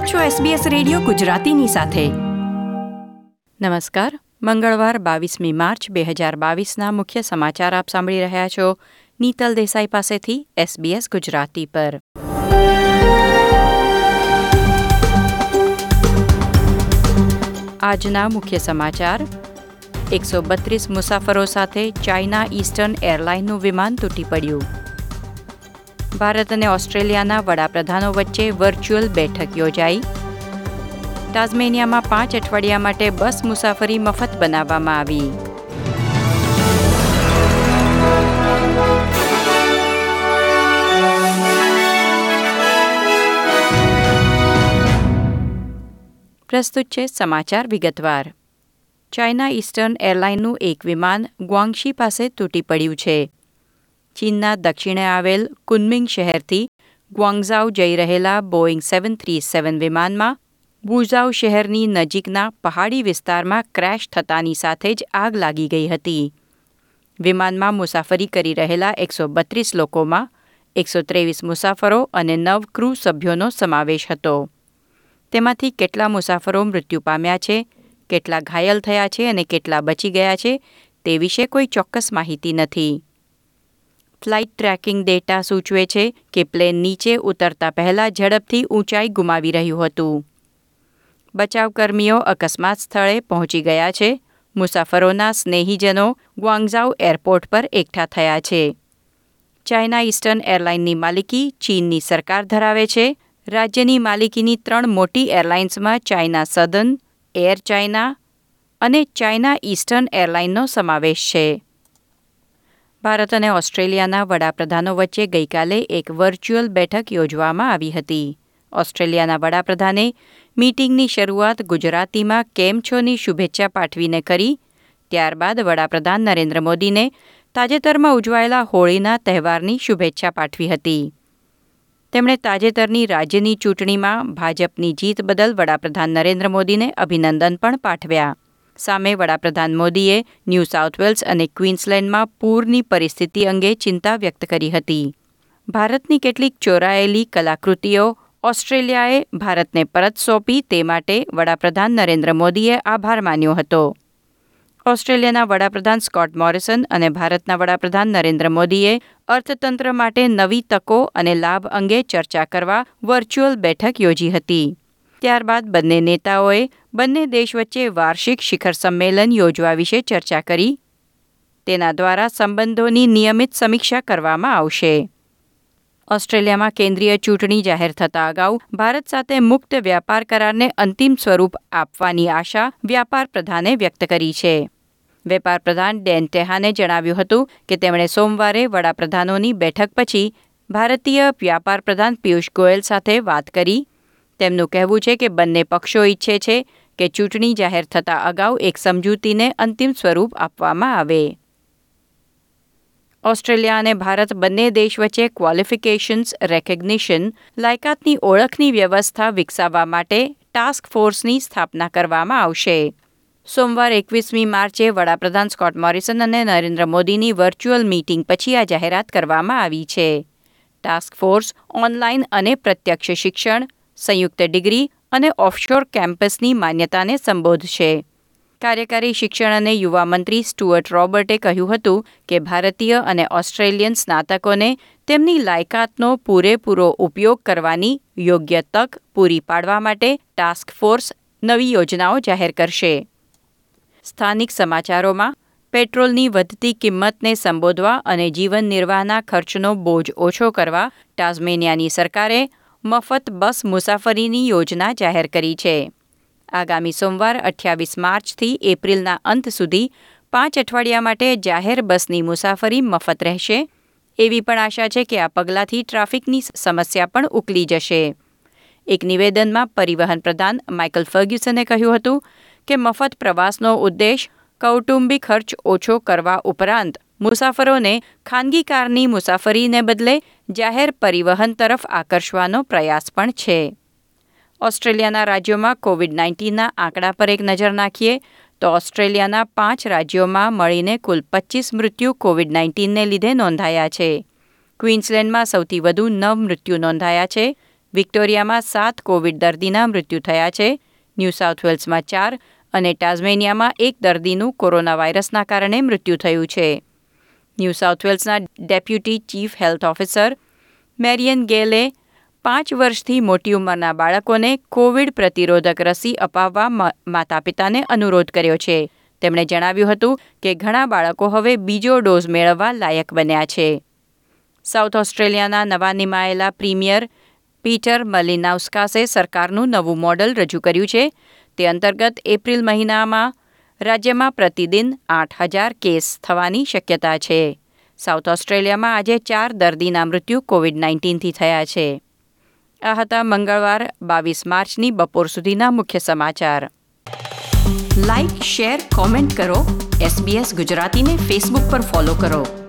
આપ છો SBS radio ગુજરાતીની સાથે. નમસ્કાર. મંગળવાર, બાવીસમી માર્ચ, બે હજાર બાવીસના મુખ્ય સમાચાર આપ સાંભળી રહ્યા છો. નીતલ દેસાઈ પાસેથી SBS ગુજરાતી પર. આજના મુખ્ય સમાચાર. એકસો બત્રીસ મુસાફરો સાથે ચાઇના ઈસ્ટર્ન એરલાઇનનું વિમાન તૂટી પડ્યું. ભારત અને ઓસ્ટ્રેલિયાના વડાપ્રધાનો વચ્ચે વર્ચ્યુઅલ બેઠક યોજાઈ. ટાઝમેનિયામાં પાંચ અઠવાડિયા માટે બસ મુસાફરી મફત બનાવવામાં આવી. પ્રસ્તુત છે સમાચાર વિગતવાર. ચાઇના ઈસ્ટર્ન એરલાઇનનું એક વિમાન ગ્વાંગશી પાસે તૂટી પડ્યું છે. ચીનના દક્ષિણે આવેલ કુનમિંગ શહેરથી ગ્વાંગઝાઉ જઈ રહેલા બોઈંગ સેવન થ્રી સેવન વિમાનમાં, બુઝાઉ શહેરની નજીકના પહાડી વિસ્તારમાં ક્રેશ થતાની સાથે જ આગ લાગી ગઈ હતી. વિમાનમાં મુસાફરી કરી રહેલા એકસો બત્રીસ લોકોમાં એકસો ત્રેવીસ મુસાફરો અને નવ ક્રૂ સભ્યોનો સમાવેશ હતો. તેમાંથી કેટલા મુસાફરો મૃત્યુ પામ્યા છે, કેટલા ઘાયલ થયા છે અને કેટલા બચી ગયા છે તે વિશે કોઈ ચોક્કસ માહિતી નથી. ફ્લાઇટ ટ્રેકિંગ ડેટા સૂચવે છે કે પ્લેન નીચે ઉતરતા પહેલાં ઝડપથી ઊંચાઈ ગુમાવી રહ્યું હતું. બચાવકર્મીઓ અકસ્માત સ્થળે પહોંચી ગયા છે. મુસાફરોના સ્નેહીજનો ગ્વાંગઝાઉ એરપોર્ટ પર એકઠા થયા છે. ચાઇના ઈસ્ટર્ન એરલાઇનની માલિકી ચીનની સરકાર ધરાવે છે. રાજ્યની માલિકીની ત્રણ મોટી એરલાઇન્સમાં ચાઇના સદન, એર ચાઇના અને ચાઇના ઈસ્ટર્ન એરલાઇનનો સમાવેશ છે. ભારત અને ઓસ્ટ્રેલિયાના વડાપ્રધાનો વચ્ચે ગઈકાલે એક વર્ચ્યુઅલ બેઠક યોજવામાં આવી હતી. ઓસ્ટ્રેલિયાના વડાપ્રધાને મીટિંગની શરૂઆત ગુજરાતીમાં કેમ છોની શુભેચ્છા પાઠવીને કરી, ત્યારબાદ વડાપ્રધાન નરેન્દ્ર મોદીને તાજેતરમાં ઉજવાયેલા હોળીના તહેવારની શુભેચ્છા પાઠવી હતી. તેમણે તાજેતરની રાજ્યની ચૂંટણીમાં ભાજપની જીત બદલ વડાપ્રધાન નરેન્દ્ર મોદીને અભિનંદન પણ પાઠવ્યા. સામે વડાપ્રધાન મોદીએ ન્યૂ સાઉથ વેલ્સ અને ક્વીન્સલેન્ડમાં પૂરની પરિસ્થિતિ અંગે ચિંતા વ્યક્ત કરી હતી. ભારતની કેટલીક ચોરાયેલી કલાકૃતિઓ ઓસ્ટ્રેલિયાએ ભારતને પરત સોંપી તે માટે વડાપ્રધાન નરેન્દ્ર મોદીએ આભાર માન્યો હતો. ઓસ્ટ્રેલિયાના વડાપ્રધાન સ્કોટ મોરિસન અને ભારતના વડાપ્રધાન નરેન્દ્ર મોદીએ અર્થતંત્ર માટે નવી તકો અને લાભ અંગે ચર્ચા કરવા વર્ચ્યુઅલ બેઠક યોજી હતી. ત્યારબાદ બંને નેતાઓએ બંને દેશ વચ્ચે વાર્ષિક શિખર સંમેલન યોજવા વિશે ચર્ચા કરી. તેના દ્વારા સંબંધોની નિયમિત સમીક્ષા કરવામાં આવશે. ઓસ્ટ્રેલિયામાં કેન્દ્રીય ચૂંટણી જાહેર થતા અગાઉ ભારત સાથે મુક્ત વ્યાપાર કરારને અંતિમ સ્વરૂપ આપવાની આશા વ્યાપાર પ્રધાને વ્યક્ત કરી છે. વેપાર પ્રધાન ડેન ટેહાને જણાવ્યું હતું કે તેમણે સોમવારે વડાપ્રધાનોની બેઠક પછી ભારતીય વ્યાપાર પ્રધાન પિયુષ ગોયલ સાથે વાત કરી તેમનું કહેવું છે કે બંને પક્ષો ઈચ્છે છે કે ચૂંટણી જાહેર થતા અગાઉ એક સમજૂતીને અંતિમ સ્વરૂપ આપવામાં આવે. ઓસ્ટ્રેલિયા અને ભારત બંને દેશ વચ્ચે ક્વોલિફિકેશન્સ રેકગ્નિશન લાયકાતની ઓળખની વ્યવસ્થા વિકસાવવા માટે ટાસ્ક ફોર્સની સ્થાપના કરવામાં આવશે. સોમવાર એકવીસમી માર્ચે વડાપ્રધાન સ્કોટ મોરિસન અને નરેન્દ્ર મોદીની વર્ચ્યુઅલ મીટિંગ પછી આ જાહેરાત કરવામાં આવી છે. ટાસ્ક ફોર્સ ઓનલાઇન અને પ્રત્યક્ષ શિક્ષણ સંયુક્ત ડિગ્રી અને ઓફશોર કેમ્પસની માન્યતાને સંબોધશે. કાર્યકારી શિક્ષણ અને યુવા મંત્રી સ્ટુઅર્ટ રોબર્ટે કહ્યું હતું કે ભારતીય અને ઓસ્ટ્રેલિયન સ્નાતકોને તેમની લાયકાતનો પૂરેપૂરો ઉપયોગ કરવાની યોગ્ય તક પૂરી પાડવા માટે ટાસ્ક ફોર્સ નવી યોજનાઓ જાહેર કરશે. સ્થાનિક સમાચારોમાં, પેટ્રોલની વધતી કિંમતને સંબોધવા અને જીવન નિર્વાહના ખર્ચનો બોજ ઓછો કરવા ટાઝમેનિયાની સરકારે મફત બસ મુસાફરીની યોજના જાહેર કરી છે. આગામી સોમવાર, અઠ્યાવીસ માર્ચથી એપ્રિલના અંત સુધી પાંચ અઠવાડિયા માટે જાહેર બસની મુસાફરી મફત રહેશે. એવી પણ આશા છે કે આ પગલાંથી ટ્રાફિકની સમસ્યા પણ ઉકલી જશે. એક નિવેદનમાં પરિવહન પ્રધાન માઇકલ ફર્ગ્યુસને કહ્યું હતું કે મફત પ્રવાસનો ઉદ્દેશ કૌટુંબિક ખર્ચ ઓછો કરવા ઉપરાંત મુસાફરોને ખાનગી કારની મુસાફરીને બદલે જાહેર પરિવહન તરફ આકર્ષવાનો પ્રયાસ પણ છે. ઓસ્ટ્રેલિયાના રાજ્યોમાં કોવિડ નાઇન્ટીનના આંકડા પર એક નજર નાખીએ તો ઓસ્ટ્રેલિયાના પાંચ રાજ્યોમાં મળીને કુલ પચીસ મૃત્યુ કોવિડ નાઇન્ટીનને લીધે નોંધાયા છે. ક્વીન્સલેન્ડમાં સૌથી વધુ નવ મૃત્યુ નોંધાયા છે. વિક્ટોરિયામાં સાત કોવિડ દર્દીના મૃત્યુ થયા છે. ન્યૂ સાઉથ વેલ્સમાં ચાર અને ટાઝમેનિયામાં એક દર્દીનું કોરોના વાયરસના કારણે મૃત્યુ થયું છે. New South વેલ્સના deputy chief health officer Marianne Gale પાંચ વર્ષથી મોટી ઉંમરના બાળકોને કોવિડ પ્રતિરોધક રસી અપાવવા માતા પિતાને અનુરોધ કર્યો છે. તેમણે જણાવ્યું હતું કે ઘણા બાળકો હવે બીજો ડોઝ મેળવવા લાયક બન્યા છે. સાઉથ ઓસ્ટ્રેલિયાના નવા નિમાયેલા પ્રીમિયર પીટર મલિનાઉસ્કાસે સરકારનું નવું મોડલ રજૂ કર્યું છે. તે અંતર્ગત એપ્રિલ મહિનામાં રાજ્યમાં પ્રતિદિન આઠ હજાર કેસ થવાની શક્યતા છે. સાઉથ ઓસ્ટ્રેલિયામાં આજે ચાર દર્દીના મૃત્યુ કોવિડ નાઇન્ટીનથી થયા છે. આ હતા મંગળવાર બાવીસ માર્ચની બપોર સુધીના મુખ્ય સમાચાર. લાઇક, શેર, કોમેન્ટ કરો. એસબીએસ ગુજરાતીને ફેસબુક પર ફોલો કરો.